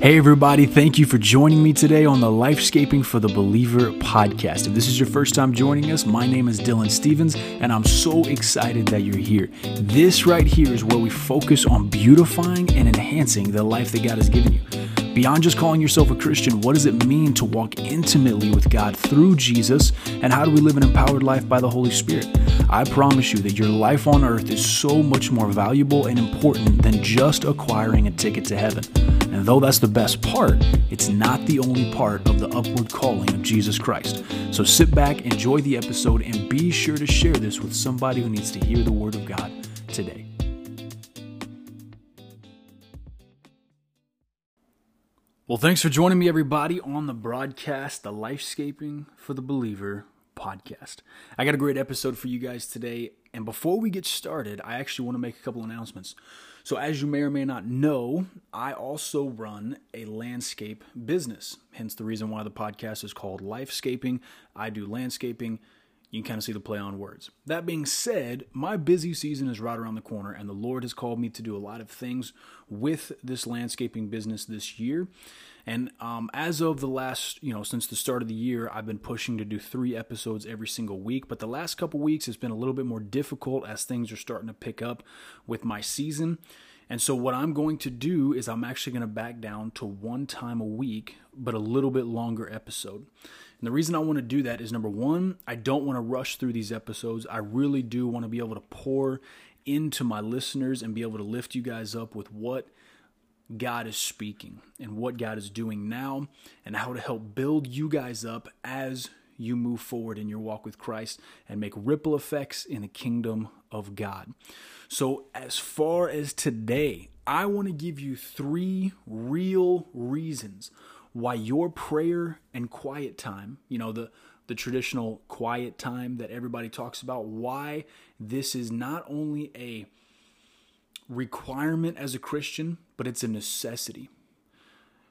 Hey, everybody, thank you for joining me today on the Lifescaping for the Believer podcast. If this is your first time joining us, my name is Dylan Stevens, and I'm so excited that you're here. This right here is where we focus on beautifying and enhancing the life that God has given you. Beyond just calling yourself a Christian, what does it mean to walk intimately with God through Jesus, and how do we live an empowered life by the Holy Spirit? I promise you that your life on earth is so much more valuable and important than just acquiring a ticket to heaven. Though that's the best part, it's not the only part of the upward calling of Jesus Christ. So sit back, enjoy the episode, and be sure to share this with somebody who needs to hear the Word of God today. Well, thanks for joining me, everybody, on the broadcast, the Lifescaping for the Believer podcast. I got a great episode for you guys today. And before we get started, I actually want to make a couple announcements. So, as you may or may not know, I also run a landscape business, hence the reason why the podcast is called Lifescaping. I do landscaping. You can kind of see the play on words. That being said, my busy season is right around the corner, and the Lord has called me to do a lot of things with this landscaping business this year. And um, as of the last, you know, since the start of the year, I've been pushing to do three episodes every single week. But the last couple weeks it's been a little bit more difficult as things are starting to pick up with my season. And so, what I'm going to do is I'm actually going to back down to one time a week, but a little bit longer episode. And the reason I want to do that is number one, I don't want to rush through these episodes. I really do want to be able to pour into my listeners and be able to lift you guys up with what God is speaking and what God is doing now and how to help build you guys up as you move forward in your walk with Christ and make ripple effects in the kingdom of God. So, as far as today, I want to give you three real reasons why your prayer and quiet time, you know, the the traditional quiet time that everybody talks about, why this is not only a requirement as a Christian, but it's a necessity.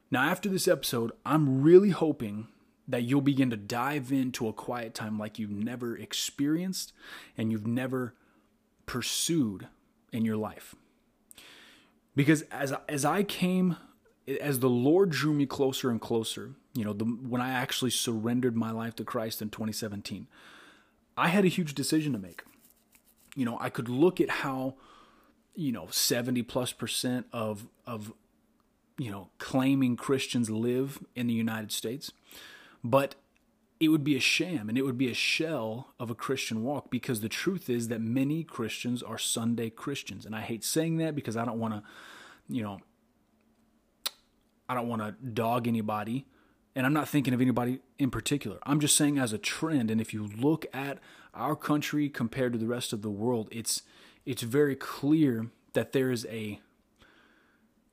Now, after this episode, I'm really hoping that you'll begin to dive into a quiet time like you've never experienced and you've never pursued in your life. Because as as I came as the Lord drew me closer and closer, you know, the, when I actually surrendered my life to Christ in 2017, I had a huge decision to make. You know, I could look at how you know 70 plus percent of of you know claiming Christians live in the United States but it would be a sham and it would be a shell of a Christian walk because the truth is that many Christians are Sunday Christians and I hate saying that because I don't want to you know I don't want to dog anybody and I'm not thinking of anybody in particular. I'm just saying as a trend and if you look at our country compared to the rest of the world it's it's very clear that there is a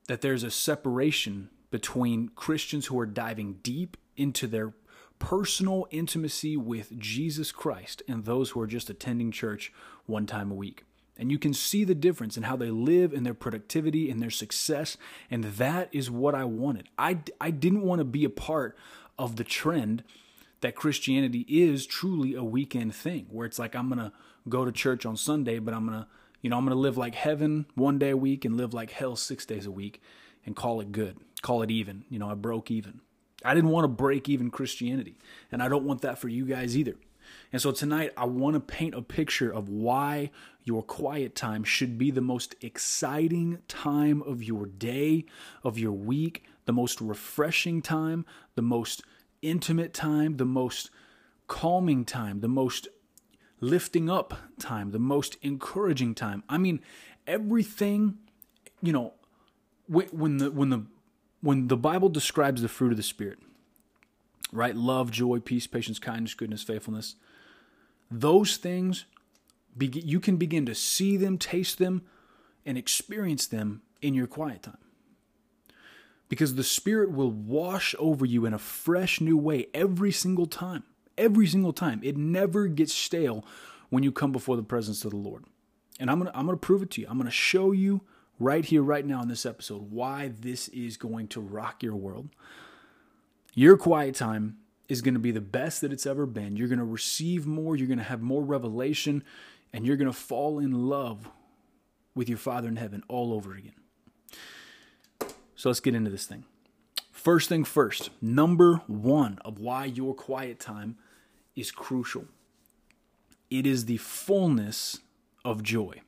that there's a separation between Christians who are diving deep into their personal intimacy with Jesus Christ and those who are just attending church one time a week. And you can see the difference in how they live in their productivity and their success. And that is what I wanted. I, I didn't want to be a part of the trend that Christianity is truly a weekend thing, where it's like, I'm going to go to church on Sunday, but I'm going to you know, I'm going to live like heaven one day a week and live like hell six days a week and call it good, call it even. You know, I broke even. I didn't want to break even Christianity, and I don't want that for you guys either. And so tonight, I want to paint a picture of why your quiet time should be the most exciting time of your day, of your week, the most refreshing time, the most intimate time, the most calming time, the most lifting up time, the most encouraging time. I mean, everything, you know, when the when the when the Bible describes the fruit of the spirit, right? Love, joy, peace, patience, kindness, goodness, faithfulness. Those things you can begin to see them, taste them, and experience them in your quiet time. Because the Spirit will wash over you in a fresh new way every single time every single time. It never gets stale when you come before the presence of the Lord. And I'm going to I'm going to prove it to you. I'm going to show you right here right now in this episode why this is going to rock your world. Your quiet time is going to be the best that it's ever been. You're going to receive more, you're going to have more revelation, and you're going to fall in love with your Father in heaven all over again. So let's get into this thing. first thing first, number one of why your quiet time is crucial it is the fullness of joy.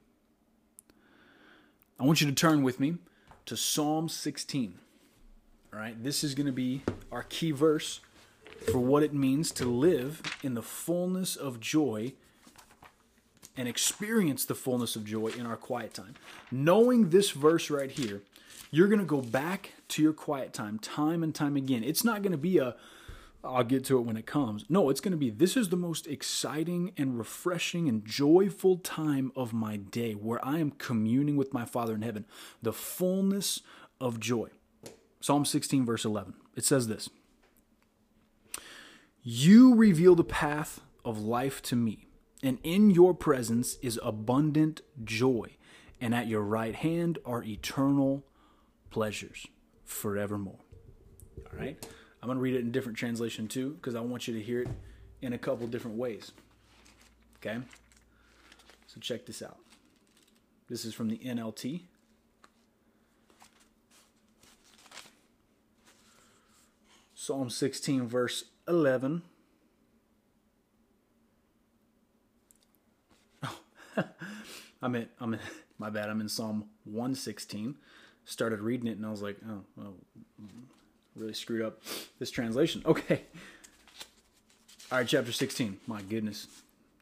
I want you to turn with me to Psalm 16. All right, this is going to be our key verse for what it means to live in the fullness of joy and experience the fullness of joy in our quiet time. Knowing this verse right here, you're going to go back to your quiet time time and time again. It's not going to be a I'll get to it when it comes. No, it's going to be this is the most exciting and refreshing and joyful time of my day where I am communing with my Father in heaven, the fullness of joy. Psalm 16, verse 11. It says this You reveal the path of life to me, and in your presence is abundant joy, and at your right hand are eternal pleasures forevermore. All right? I'm going to read it in different translation too because I want you to hear it in a couple different ways. Okay? So check this out. This is from the NLT. Psalm 16, verse 11. Oh, I'm in, I'm in, my bad, I'm in Psalm 116. Started reading it and I was like, oh, well, really screwed up this translation. Okay. All right, chapter 16. My goodness.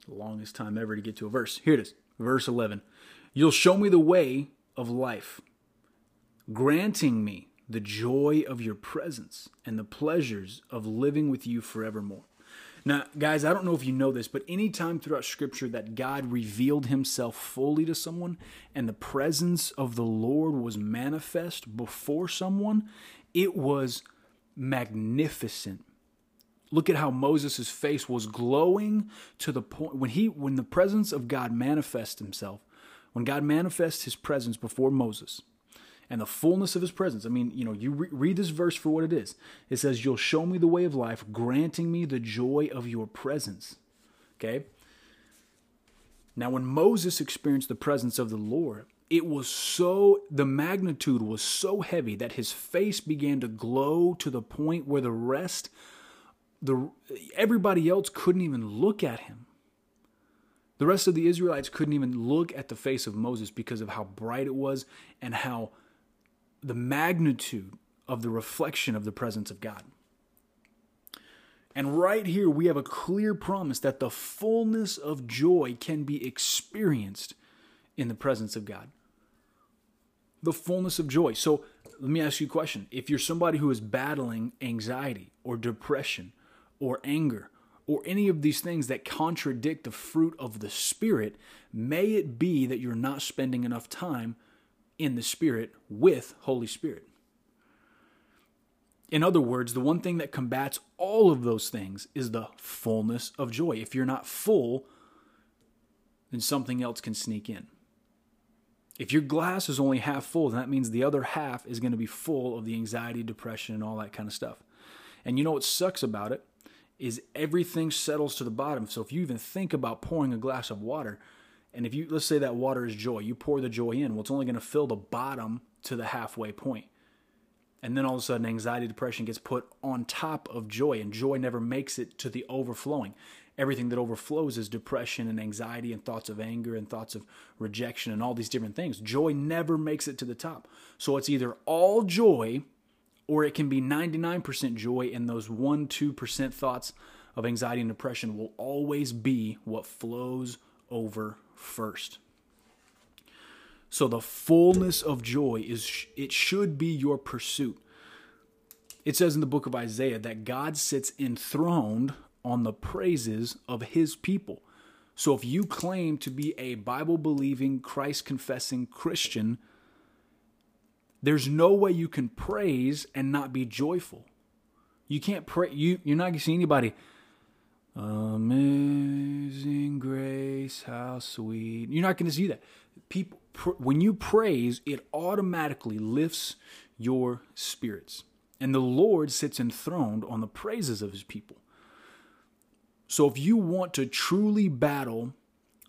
The longest time ever to get to a verse. Here it is. Verse 11. You'll show me the way of life, granting me the joy of your presence and the pleasures of living with you forevermore. Now, guys, I don't know if you know this, but anytime throughout Scripture that God revealed himself fully to someone and the presence of the Lord was manifest before someone, it was magnificent. Look at how Moses' face was glowing to the point when he when the presence of God manifests himself, when God manifests his presence before Moses and the fullness of his presence. I mean, you know, you re- read this verse for what it is. It says, You'll show me the way of life, granting me the joy of your presence. Okay? Now, when Moses experienced the presence of the Lord, it was so the magnitude was so heavy that his face began to glow to the point where the rest the everybody else couldn't even look at him. The rest of the israelites couldn't even look at the face of moses because of how bright it was and how the magnitude of the reflection of the presence of god and right here we have a clear promise that the fullness of joy can be experienced in the presence of God. The fullness of joy. So let me ask you a question. If you're somebody who is battling anxiety or depression or anger or any of these things that contradict the fruit of the Spirit, may it be that you're not spending enough time in the Spirit with Holy Spirit. In other words, the one thing that combats all of those things is the fullness of joy. If you're not full, then something else can sneak in. If your glass is only half full, then that means the other half is going to be full of the anxiety, depression, and all that kind of stuff. And you know what sucks about it is everything settles to the bottom. So if you even think about pouring a glass of water, and if you let's say that water is joy, you pour the joy in, well, it's only going to fill the bottom to the halfway point. And then all of a sudden, anxiety, depression gets put on top of joy, and joy never makes it to the overflowing everything that overflows is depression and anxiety and thoughts of anger and thoughts of rejection and all these different things. Joy never makes it to the top. So it's either all joy or it can be 99% joy, and those 1 2% thoughts of anxiety and depression will always be what flows over first. So the fullness of joy is it should be your pursuit. It says in the book of Isaiah that God sits enthroned on the praises of his people. So if you claim to be a Bible believing, Christ confessing Christian, there's no way you can praise and not be joyful. You can't pray. You you're not gonna see anybody. Amazing grace, how sweet. You're not gonna see that. People, when you praise, it automatically lifts your spirits, and the Lord sits enthroned on the praises of His people. So if you want to truly battle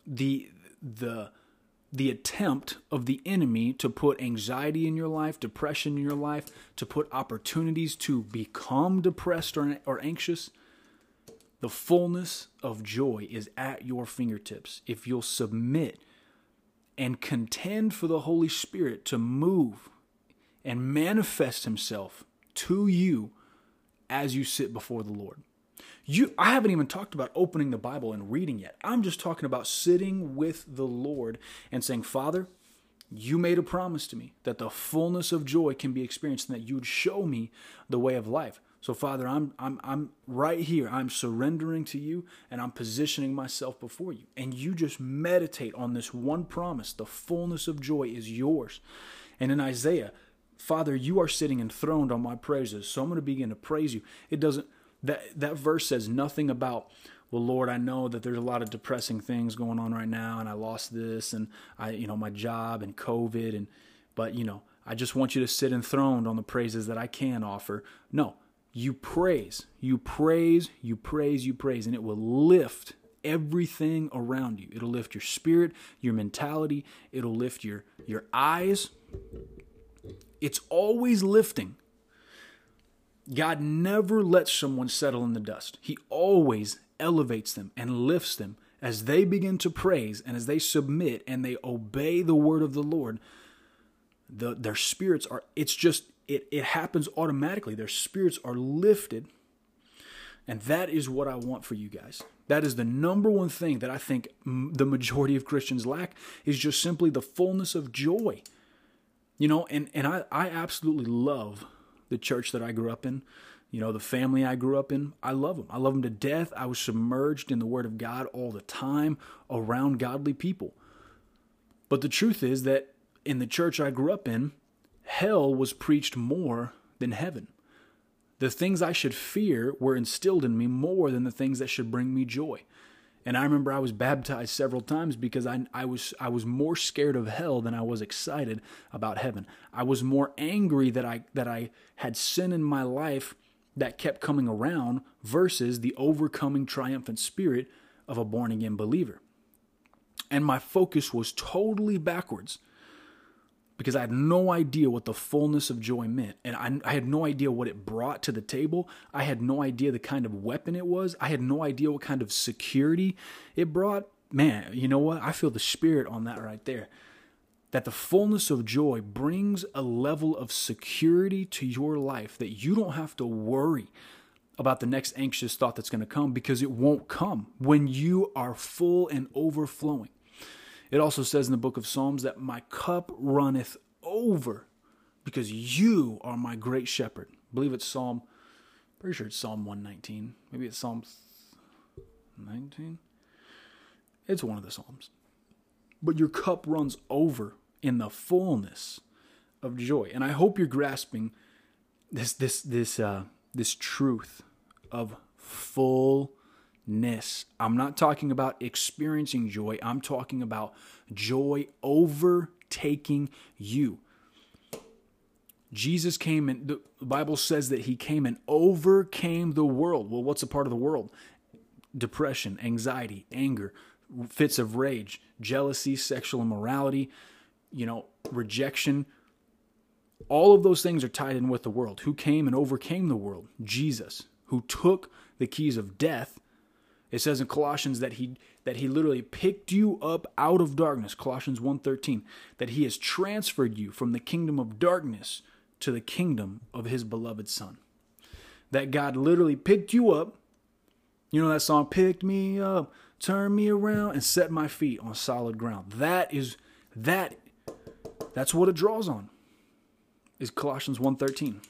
the the the attempt of the enemy to put anxiety in your life, depression in your life, to put opportunities to become depressed or, or anxious, the fullness of joy is at your fingertips if you'll submit and contend for the Holy Spirit to move and manifest Himself to you as you sit before the Lord. You, I haven't even talked about opening the Bible and reading yet. I'm just talking about sitting with the Lord and saying, Father, you made a promise to me that the fullness of joy can be experienced and that you would show me the way of life. So, Father, I'm, I'm, I'm right here. I'm surrendering to you and I'm positioning myself before you. And you just meditate on this one promise the fullness of joy is yours. And in Isaiah, Father, you are sitting enthroned on my praises. So I'm going to begin to praise you. It doesn't, that, that verse says nothing about, well, Lord, I know that there's a lot of depressing things going on right now and I lost this and I, you know, my job and COVID and, but, you know, I just want you to sit enthroned on the praises that I can offer. No, you praise, you praise, you praise, you praise, and it will lift everything around you. It'll lift your spirit, your mentality, it'll lift your your eyes. It's always lifting. God never lets someone settle in the dust. He always elevates them and lifts them as they begin to praise and as they submit and they obey the word of the Lord. The, their spirits are, it's just, it, it happens automatically. Their spirits are lifted. And that is what I want for you guys. That is the number one thing that I think the majority of Christians lack is just simply the fullness of joy. You know, and, and I, I absolutely love the church that I grew up in. You know, the family I grew up in, I love them. I love them to death. I was submerged in the Word of God all the time around godly people. But the truth is that in the church I grew up in, hell was preached more than heaven. The things I should fear were instilled in me more than the things that should bring me joy. And I remember I was baptized several times because I, I was I was more scared of hell than I was excited about heaven. I was more angry that I that I had sin in my life that kept coming around versus the overcoming triumphant spirit of a born again believer. And my focus was totally backwards because I had no idea what the fullness of joy meant. And I, I, had no idea what it brought to the table. I had no idea the kind of weapon it was. I had no idea what kind of security it brought. Man, you know what? I feel the spirit on that right there. That the fullness of joy brings a level of security to your life that you don't have to worry about the next anxious thought that's going to come because it won't come when you are full and overflowing. It also says in the book of Psalms that my cup runneth over because you are my great shepherd. I believe it's Psalm, pretty sure it's Psalm 119. Maybe it's Psalm 19. It's one of the Psalms. But your cup runs over in the fullness of joy. And I hope you're grasping this this this uh this truth of full I'm not talking about experiencing joy, I'm talking about joy overtaking you. Jesus came and the Bible says that he came and overcame the world. Well, what's a part of the world? Depression, anxiety, anger, fits of rage, jealousy, sexual immorality, you know, rejection. All of those things are tied in with the world. Who came and overcame the world? Jesus, who took the keys of death it says in Colossians that he that he literally picked you up out of darkness, Colossians 1:13, that he has transferred you from the kingdom of darkness to the kingdom of his beloved son. That God literally picked you up. You know that song picked me up, turned me around and set my feet on solid ground. That is that that's what it draws on. Is Colossians 1:13.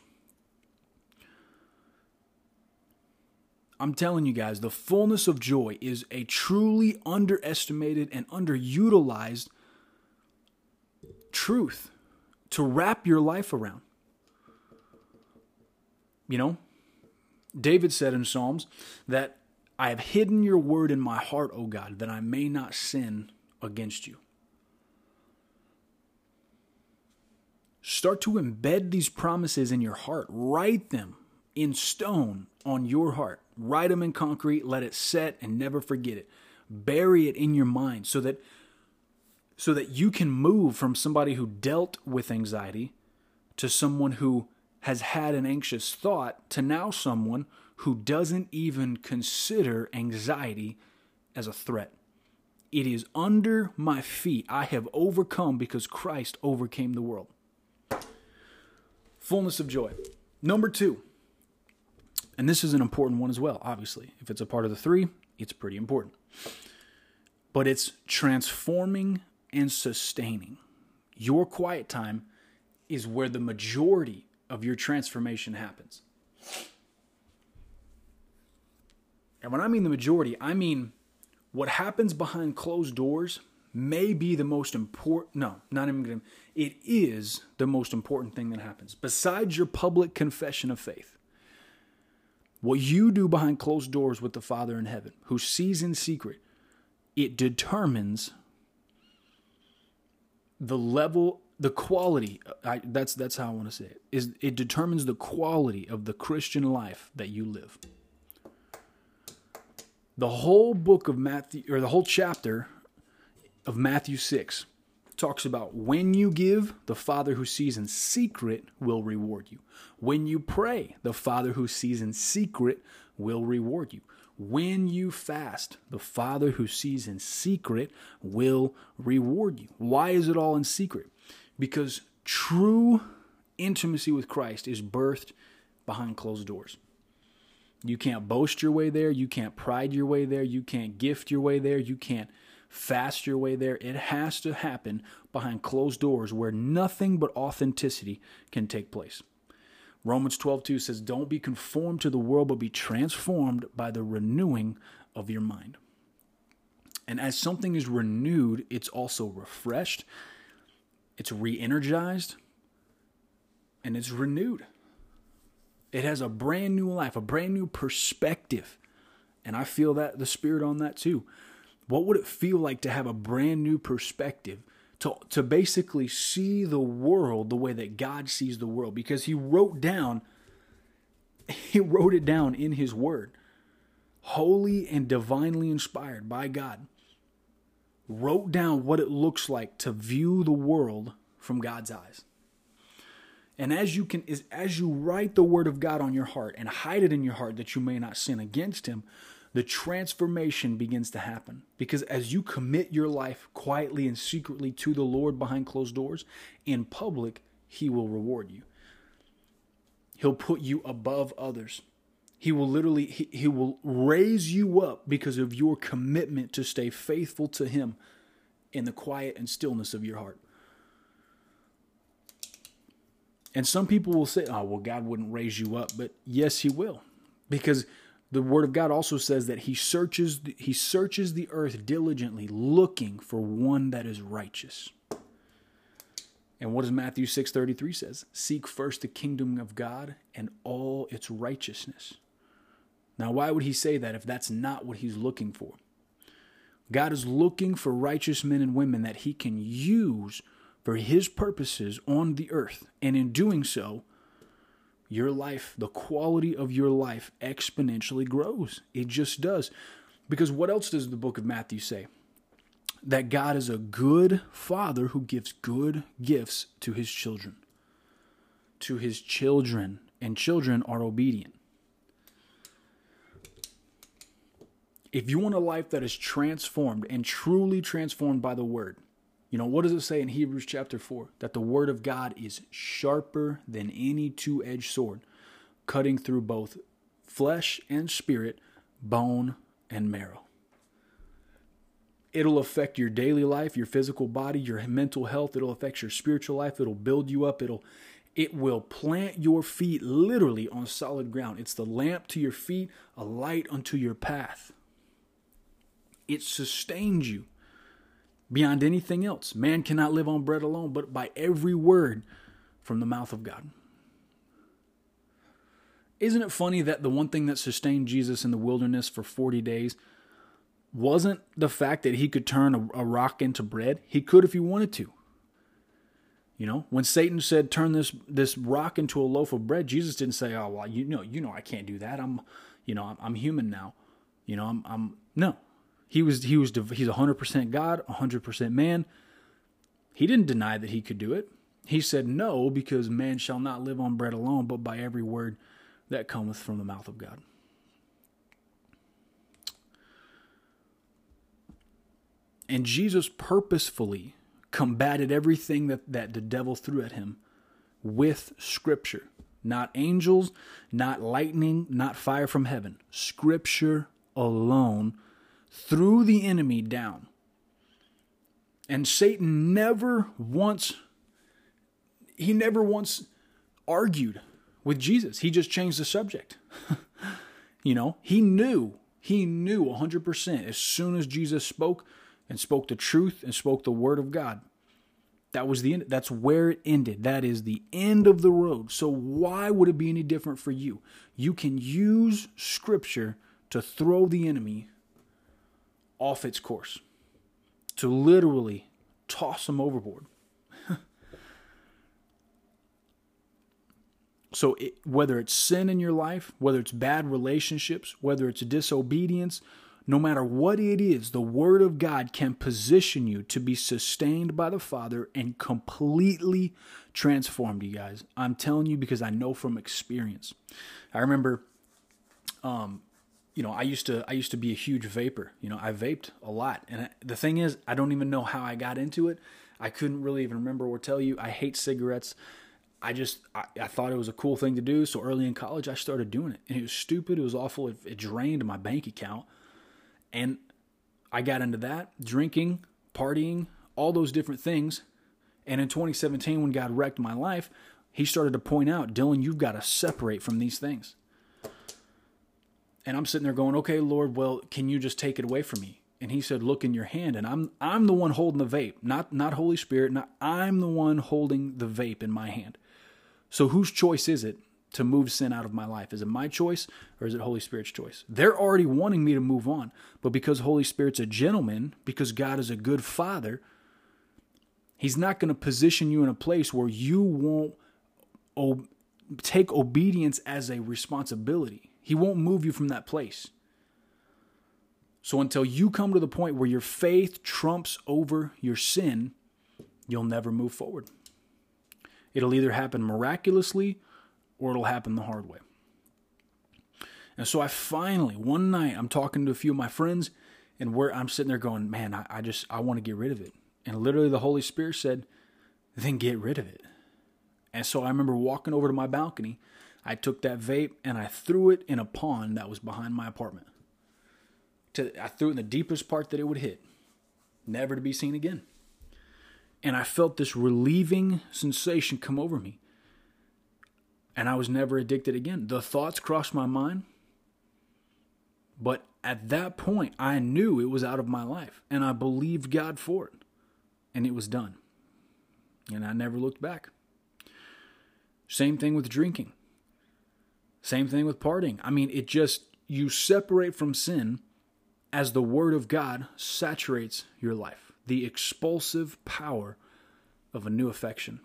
I'm telling you guys, the fullness of joy is a truly underestimated and underutilized truth to wrap your life around. You know, David said in Psalms that I have hidden your word in my heart, O God, that I may not sin against you. Start to embed these promises in your heart. Write them in stone on your heart. Write them in concrete, let it set, and never forget it. Bury it in your mind so that so that you can move from somebody who dealt with anxiety to someone who has had an anxious thought to now someone who doesn't even consider anxiety as a threat. It is under my feet. I have overcome because Christ overcame the world. Fullness of joy. Number two, and this is an important one as well, obviously. If it's a part of the three, it's pretty important. But it's transforming and sustaining. Your quiet time is where the majority of your transformation happens. And when I mean the majority, I mean what happens behind closed doors may be the most important no not even gonna it is the most important thing that happens besides your public confession of faith what you do behind closed doors with the father in heaven who sees in secret it determines the level the quality I, that's that's how i want to say it is it determines the quality of the christian life that you live. The whole book of matthew or the whole chapter of matthew 6 talks about when you give the father who sees in secret will reward you when you pray the father who sees in secret will reward you when you fast, the Father who sees in secret will reward you. Why is it all in secret? Because true intimacy with Christ is birthed behind closed doors. You can't boast your way there. You can't pride your way there. You can't gift your way there. You can't fast your way there. It has to happen behind closed doors where nothing but authenticity can take place. Romans 12, 2 says, Don't be conformed to the world, but be transformed by the renewing of your mind. And as something is renewed, it's also refreshed, it's re energized, and it's renewed. It has a brand new life, a brand new perspective. And I feel that the spirit on that too. What would it feel like to have a brand new perspective? to, to basically see the world the way that God sees the world? Because he wrote down he wrote it down in his word. Holy and divinely inspired by God. Wrote down what it looks like to view the world from God's eyes. And as you can as you write the word of God on your heart and hide it in your heart that you may not sin against him the transformation begins to happen. Because as you commit your life quietly and secretly to the Lord behind closed doors, in public, He will reward you. He'll put you above others. He will literally, he, he will raise you up because of your commitment to stay faithful to Him in the quiet and stillness of your heart. And some people will say, oh, well, God wouldn't raise you up. But yes, He will. Because the word of God also says that he searches he searches the earth diligently looking for one that is righteous. And what does Matthew 6:33 says? Seek first the kingdom of God and all its righteousness. Now why would he say that if that's not what he's looking for? God is looking for righteous men and women that he can use for his purposes on the earth. And in doing so, your life, the quality of your life exponentially grows. It just does. Because what else does the book of Matthew say? That God is a good father who gives good gifts to his children. To his children. And children are obedient. If you want a life that is transformed and truly transformed by the word, you know, what does it say in Hebrews chapter 4? That the word of God is sharper than any two edged sword, cutting through both flesh and spirit, bone and marrow. It'll affect your daily life, your physical body, your mental health. It'll affect your spiritual life. It'll build you up. It'll it will plant your feet literally on solid ground. It's the lamp to your feet, a light unto your path. It sustains you beyond anything else. Man cannot live on bread alone, but by every word from the mouth of God. Isn't it funny that the one thing that sustained Jesus in the wilderness for 40 days wasn't the fact that he could turn a, rock into bread? He could if he wanted to. You know, when Satan said, "Turn this this rock into a loaf of bread," Jesus didn't say, "Oh, well, you know, you know, I can't do that. I'm, you know, I'm, I'm human now. You know, I'm, I'm no. He was he was he's 100% God, 100% man. He didn't deny that he could do it. He said, No, because man shall not live on bread alone, but by every word that cometh from the mouth of God. And Jesus purposefully combated everything that, that the devil threw at him with scripture. Not angels, not lightning, not fire from heaven. Scripture alone threw the enemy down. And Satan never once he never once argued with Jesus. He just changed the subject. you know, he knew, he knew 100% as soon as Jesus spoke and spoke the truth and spoke the word of God. That was the end. That's where it ended. That is the end of the road. So why would it be any different for you? You can use scripture to throw the enemy off its course, to literally toss them overboard. so, it, whether it's sin in your life, whether it's bad relationships, whether it's disobedience, no matter what it is, the Word of God can position you to be sustained by the Father and completely transformed, you guys. I'm telling you because I know from experience. I remember um, you know, I used to I used to be a huge vapor. You know, I vaped a lot, and the thing is, I don't even know how I got into it. I couldn't really even remember or tell you. I hate cigarettes. I just I, I, thought it was a cool thing to do. So early in college, I started doing it, and it was stupid. It was awful. It, it drained my bank account, and I got into that drinking, partying, all those different things. And in 2017, when God wrecked my life, He started to point out, Dylan, you've got to separate from these things. And I'm sitting there going, okay, Lord, well, can you just take it away from me? And he said, look in your hand. And I'm, I'm the one holding the vape, not, not Holy Spirit. Not, I'm the one holding the vape in my hand. So whose choice is it to move sin out of my life? Is it my choice or is it Holy Spirit's choice? They're already wanting me to move on. But because Holy Spirit's a gentleman, because God is a good father, he's not going to position you in a place where you won't ob- take obedience as a responsibility. He won't move you from that place. So until you come to the point where your faith trumps over your sin, you'll never move forward. It'll either happen miraculously or it'll happen the hard way. And so I finally, one night, I'm talking to a few of my friends, and where I'm sitting there going, man, I, I just, I want to get rid of it. And literally the Holy Spirit said, then get rid of it. And so I remember walking over to my balcony I took that vape and I threw it in a pond that was behind my apartment. To, I threw it in the deepest part that it would hit, never to be seen again. And I felt this relieving sensation come over me. And I was never addicted again. The thoughts crossed my mind, but at that point, I knew it was out of my life, and I believed God for it, and it was done. And I never looked back. Same thing with drinking. Same thing with parting. I mean, it just, you separate from sin as the Word of God saturates your life. The expulsive power of a new affection.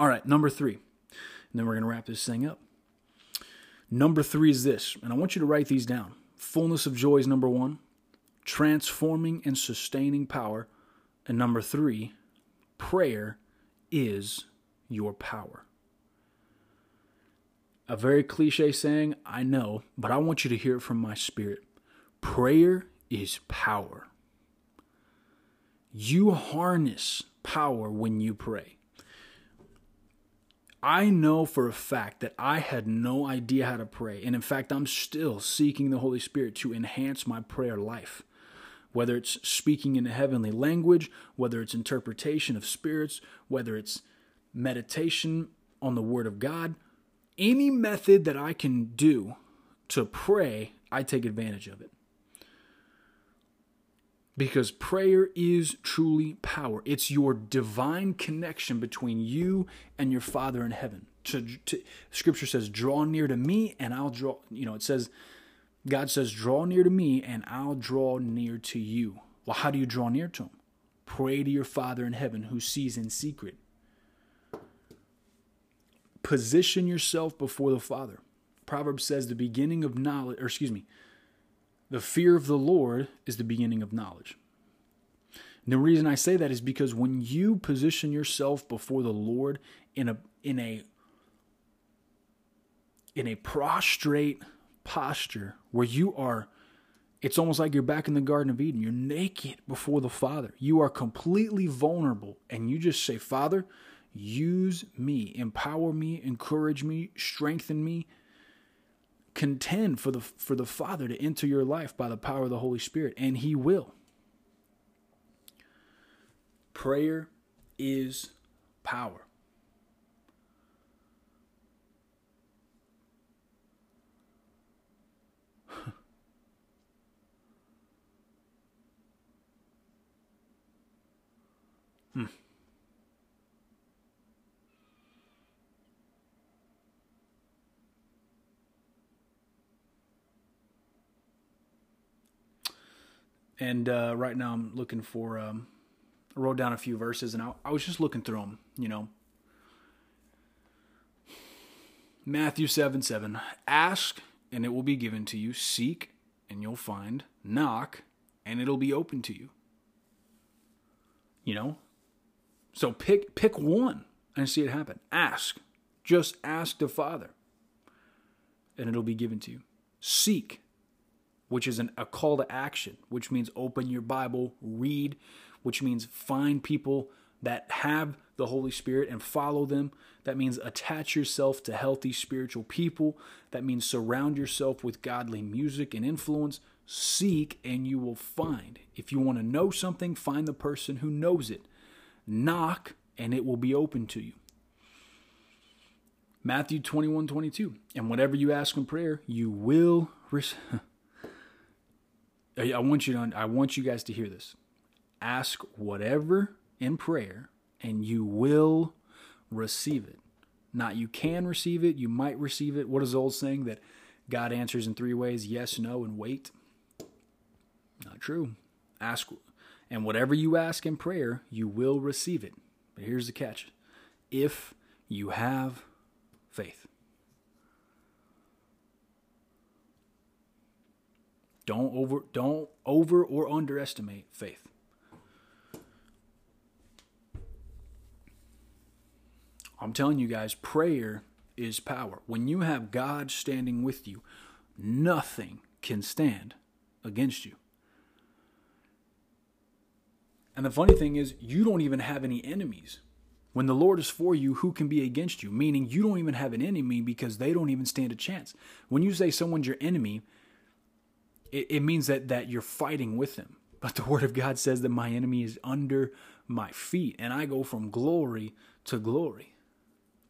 All right, number three. And then we're going to wrap this thing up. Number three is this, and I want you to write these down. Fullness of joy is number one, transforming and sustaining power. And number three, prayer is your power. A very cliche saying, I know, but I want you to hear it from my spirit. Prayer is power. You harness power when you pray. I know for a fact that I had no idea how to pray. And in fact, I'm still seeking the Holy Spirit to enhance my prayer life. Whether it's speaking in a heavenly language, whether it's interpretation of spirits, whether it's meditation on the Word of God, any method that I can do to pray, I take advantage of it. Because prayer is truly power. It's your divine connection between you and your Father in heaven. To, to, scripture says, draw near to me and I'll draw, you know, it says, God says, draw near to me and I'll draw near to you. Well, how do you draw near to him? Pray to your Father in heaven who sees in secret Position yourself before the Father. Proverbs says the beginning of knowledge, or excuse me, the fear of the Lord is the beginning of knowledge. And the reason I say that is because when you position yourself before the Lord in a in a in a prostrate posture where you are it's almost like you're back in the Garden of Eden. You're naked before the Father. You are completely vulnerable. And you just say, Father, use me, empower me, encourage me, strengthen me. Contend for the for the Father to enter your life by the power of the Holy Spirit, and He will. Prayer is power. hmm. And uh, right now I'm looking for um, I wrote down a few verses and I, I was just looking through them, you know. Matthew 7 7. Ask and it will be given to you. Seek and you'll find. Knock and it'll be open to you. You know? So pick pick one and see it happen. Ask. Just ask the Father. And it'll be given to you. Seek, which is an, a call to action, which means open your Bible, read, which means find people that have the Holy Spirit and follow them. That means attach yourself to healthy spiritual people. That means surround yourself with godly music and influence. Seek and you will find. If you want to know something, find the person who knows it. Knock and it will be open to you. Matthew 21 22. And whatever you ask in prayer, you will receive. I want you to I want you guys to hear this ask whatever in prayer and you will receive it. Not you can receive it, you might receive it. What is the old saying that God answers in three ways yes, no, and wait? Not true. Ask, and whatever you ask in prayer, you will receive it. But here's the catch if you have faith. Don't over don't over or underestimate faith. I'm telling you guys, prayer is power. When you have God standing with you, nothing can stand against you. And the funny thing is, you don't even have any enemies. When the Lord is for you, who can be against you? Meaning, you don't even have an enemy because they don't even stand a chance. When you say someone's your enemy, it, it means that, that you're fighting with them. But the Word of God says that my enemy is under my feet, and I go from glory to glory.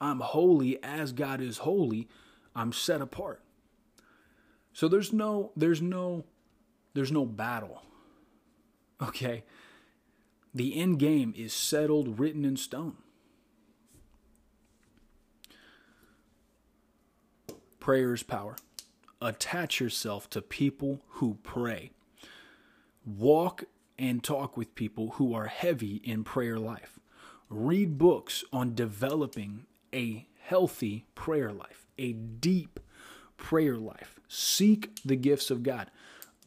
I'm holy as God is holy. I'm set apart. So there's no there's no there's no battle. Okay? The end game is settled, written in stone. Prayer is power. Attach yourself to people who pray. Walk and talk with people who are heavy in prayer life. Read books on developing a healthy prayer life, a deep prayer life. Seek the gifts of God.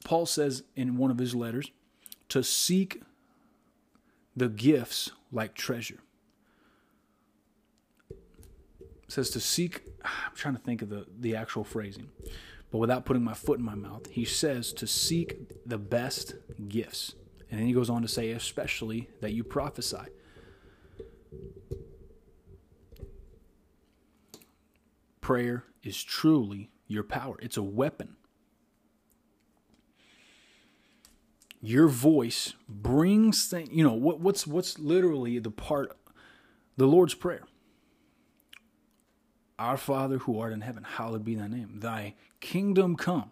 Paul says in one of his letters to seek the gifts like treasure. It says to seek, I'm trying to think of the, the actual phrasing, but without putting my foot in my mouth, he says to seek the best gifts. And then he goes on to say, especially that you prophesy. Prayer is truly your power, it's a weapon. Your voice brings things, you know, what, what's, what's literally the part, the Lord's Prayer. Our Father who art in heaven, hallowed be thy name. Thy kingdom come,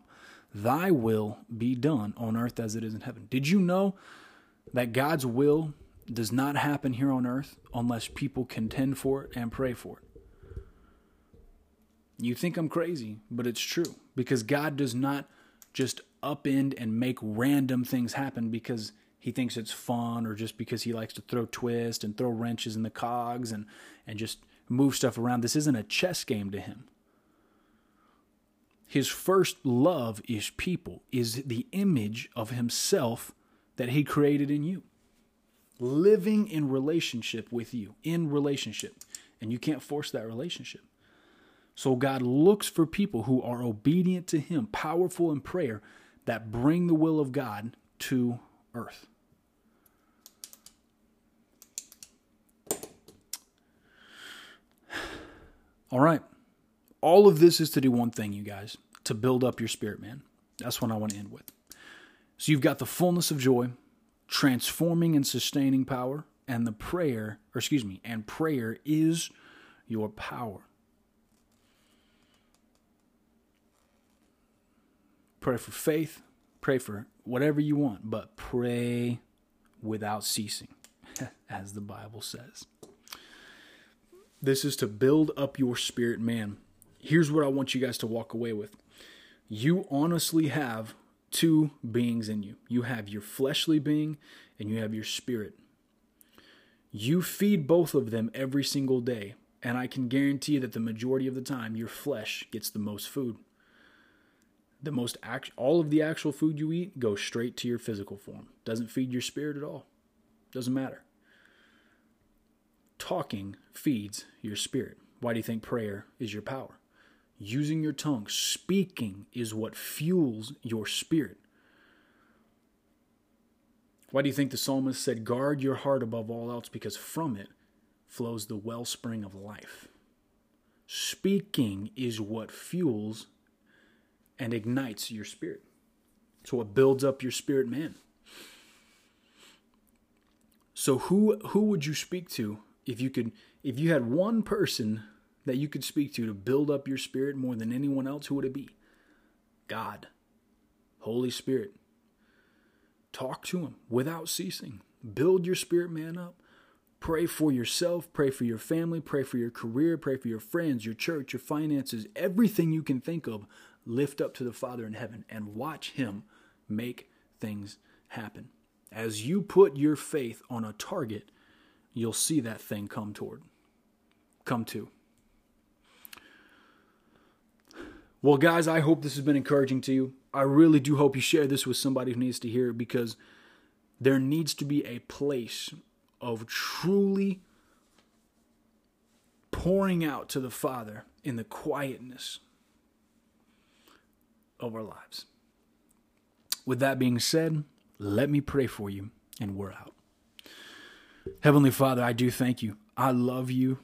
thy will be done on earth as it is in heaven. Did you know that God's will does not happen here on earth unless people contend for it and pray for it? You think I'm crazy, but it's true because God does not just upend and make random things happen because he thinks it's fun or just because he likes to throw twists and throw wrenches in the cogs and, and just move stuff around. This isn't a chess game to him. His first love is people, is the image of himself that he created in you. living in relationship with you, in relationship. And you can't force that relationship. So God looks for people who are obedient to Him, powerful in prayer, that bring the will of God to earth. All right. All of this is to do one thing, you guys to build up your spirit, man. That's what I want to end with. So you've got the fullness of joy, transforming and sustaining power, and the prayer, or excuse me, and prayer is your power. Pray for faith, pray for whatever you want, but pray without ceasing, as the Bible says. This is to build up your spirit, man. Here's what I want you guys to walk away with. You honestly have two beings in you. You have your fleshly being and you have your spirit. You feed both of them every single day, and I can guarantee that the majority of the time your flesh gets the most food. The most act- all of the actual food you eat goes straight to your physical form. Doesn't feed your spirit at all. Doesn't matter. Talking feeds your spirit. Why do you think prayer is your power? using your tongue, speaking is what fuels your spirit. Why do you think the psalmist said, Guard your heart above all else, because from it flows the wellspring of life? Speaking is what fuels and ignites your spirit. So it builds up your spirit man. So who who would you speak to if you could if you had one person that you could speak to to build up your spirit more than anyone else, who would it be? God, Holy Spirit. Talk to Him without ceasing. Build your spirit man up. Pray for yourself, pray for your family, pray for your career, pray for your friends, your church, your finances, everything you can think of. Lift up to the Father in heaven and watch Him make things happen. As you put your faith on a target, you'll see that thing come toward, come to. Well, guys, I hope this has been encouraging to you. I really do hope you share this with somebody who needs to hear it because there needs to be a place of truly pouring out to the Father in the quietness of our lives. With that being said, let me pray for you, and we're out. Heavenly Father, I do thank you. I love you.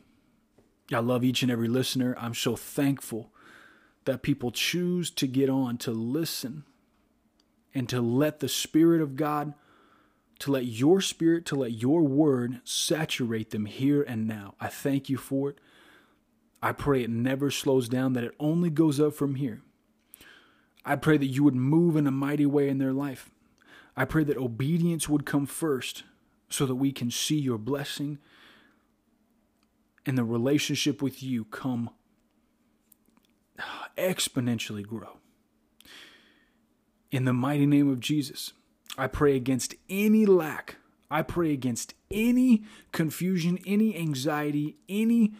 I love each and every listener. I'm so thankful that people choose to get on to listen and to let the Spirit of God, to let your Spirit, to let your word saturate them here and now. I thank you for it. I pray it never slows down, that it only goes up from here. I pray that you would move in a mighty way in their life. I pray that obedience would come first so that we can see your blessing and the relationship with you come exponentially grow. In the mighty name of Jesus, I pray against any lack. I pray against any confusion, any anxiety, any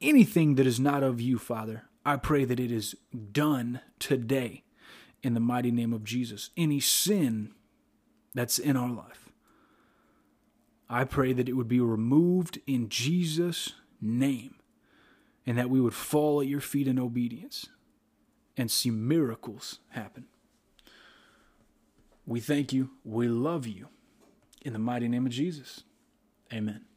anything that is not of you, Father. I pray that it is done today in the mighty name of Jesus. Any sin that's in our life, I pray that it would be removed in Jesus' name and that we would fall at your feet in obedience and see miracles happen. We thank you. We love you. In the mighty name of Jesus. Amen.